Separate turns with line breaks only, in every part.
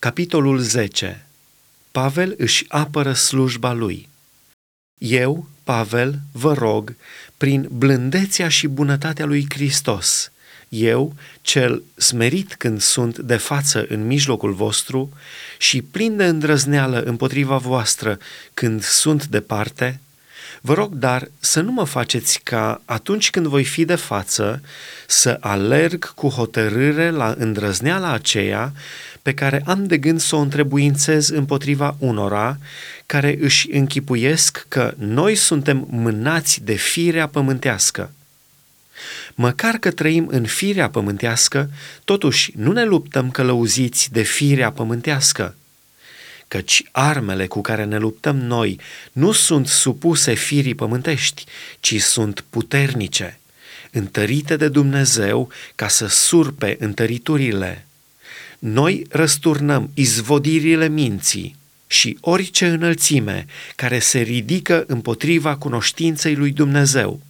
Capitolul 10. Pavel își apără slujba lui. Eu, Pavel, vă rog, prin blândețea și bunătatea lui Hristos, eu, cel smerit când sunt de față în mijlocul vostru și plin de îndrăzneală împotriva voastră când sunt departe, Vă rog, dar, să nu mă faceți ca atunci când voi fi de față să alerg cu hotărâre la îndrăzneala aceea pe care am de gând să o întrebuințez împotriva unora care își închipuiesc că noi suntem mânați de firea pământească. Măcar că trăim în firea pământească, totuși nu ne luptăm călăuziți de firea pământească, căci armele cu care ne luptăm noi nu sunt supuse firii pământești, ci sunt puternice, întărite de Dumnezeu ca să surpe întăriturile. Noi răsturnăm izvodirile minții și orice înălțime care se ridică împotriva cunoștinței lui Dumnezeu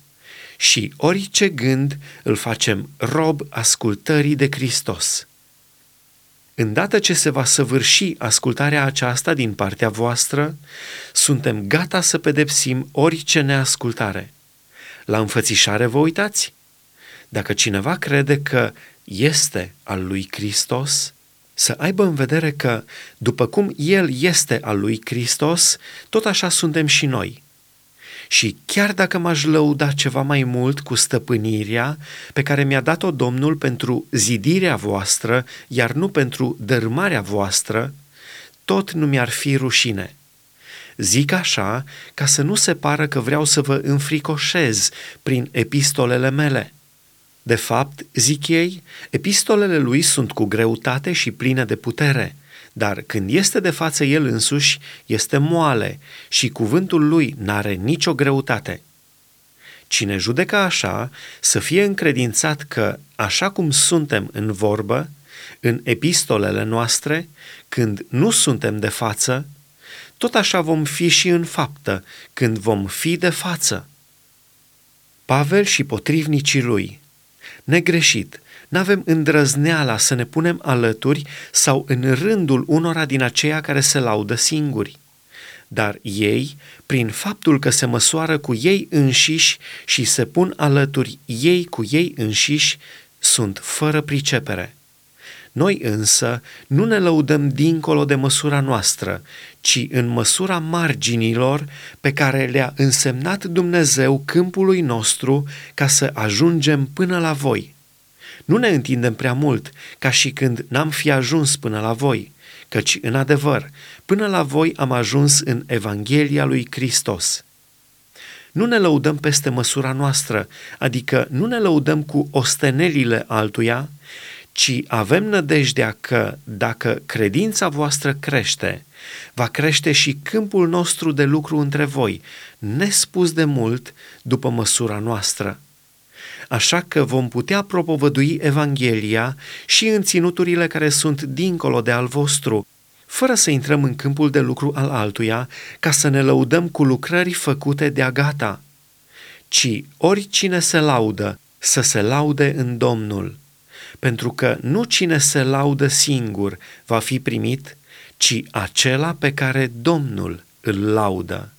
și orice gând îl facem rob ascultării de Hristos. Îndată ce se va săvârși ascultarea aceasta din partea voastră, suntem gata să pedepsim orice neascultare. La înfățișare vă uitați? Dacă cineva crede că este al lui Hristos, să aibă în vedere că, după cum El este al lui Hristos, tot așa suntem și noi – și chiar dacă m-aș lăuda ceva mai mult cu stăpânirea pe care mi-a dat-o Domnul pentru zidirea voastră, iar nu pentru dărâmarea voastră, tot nu mi-ar fi rușine. Zic așa ca să nu se pară că vreau să vă înfricoșez prin epistolele mele. De fapt, zic ei, epistolele lui sunt cu greutate și pline de putere – dar când este de față el însuși, este moale și cuvântul lui n-are nicio greutate. Cine judecă așa, să fie încredințat că, așa cum suntem în vorbă, în epistolele noastre, când nu suntem de față, tot așa vom fi și în faptă, când vom fi de față. Pavel și potrivnicii lui, negreșit, N-avem îndrăzneala să ne punem alături sau în rândul unora din aceia care se laudă singuri. Dar ei, prin faptul că se măsoară cu ei înșiși și se pun alături ei cu ei înșiși, sunt fără pricepere. Noi însă nu ne lăudăm dincolo de măsura noastră, ci în măsura marginilor pe care le-a însemnat Dumnezeu câmpului nostru ca să ajungem până la voi. Nu ne întindem prea mult, ca și când n-am fi ajuns până la voi, căci, în adevăr, până la voi am ajuns în Evanghelia lui Hristos. Nu ne lăudăm peste măsura noastră, adică nu ne lăudăm cu ostenelile altuia, ci avem nădejdea că, dacă credința voastră crește, va crește și câmpul nostru de lucru între voi, nespus de mult după măsura noastră așa că vom putea propovădui Evanghelia și în ținuturile care sunt dincolo de al vostru, fără să intrăm în câmpul de lucru al altuia, ca să ne lăudăm cu lucrări făcute de-a gata, ci oricine se laudă, să se laude în Domnul, pentru că nu cine se laudă singur va fi primit, ci acela pe care Domnul îl laudă.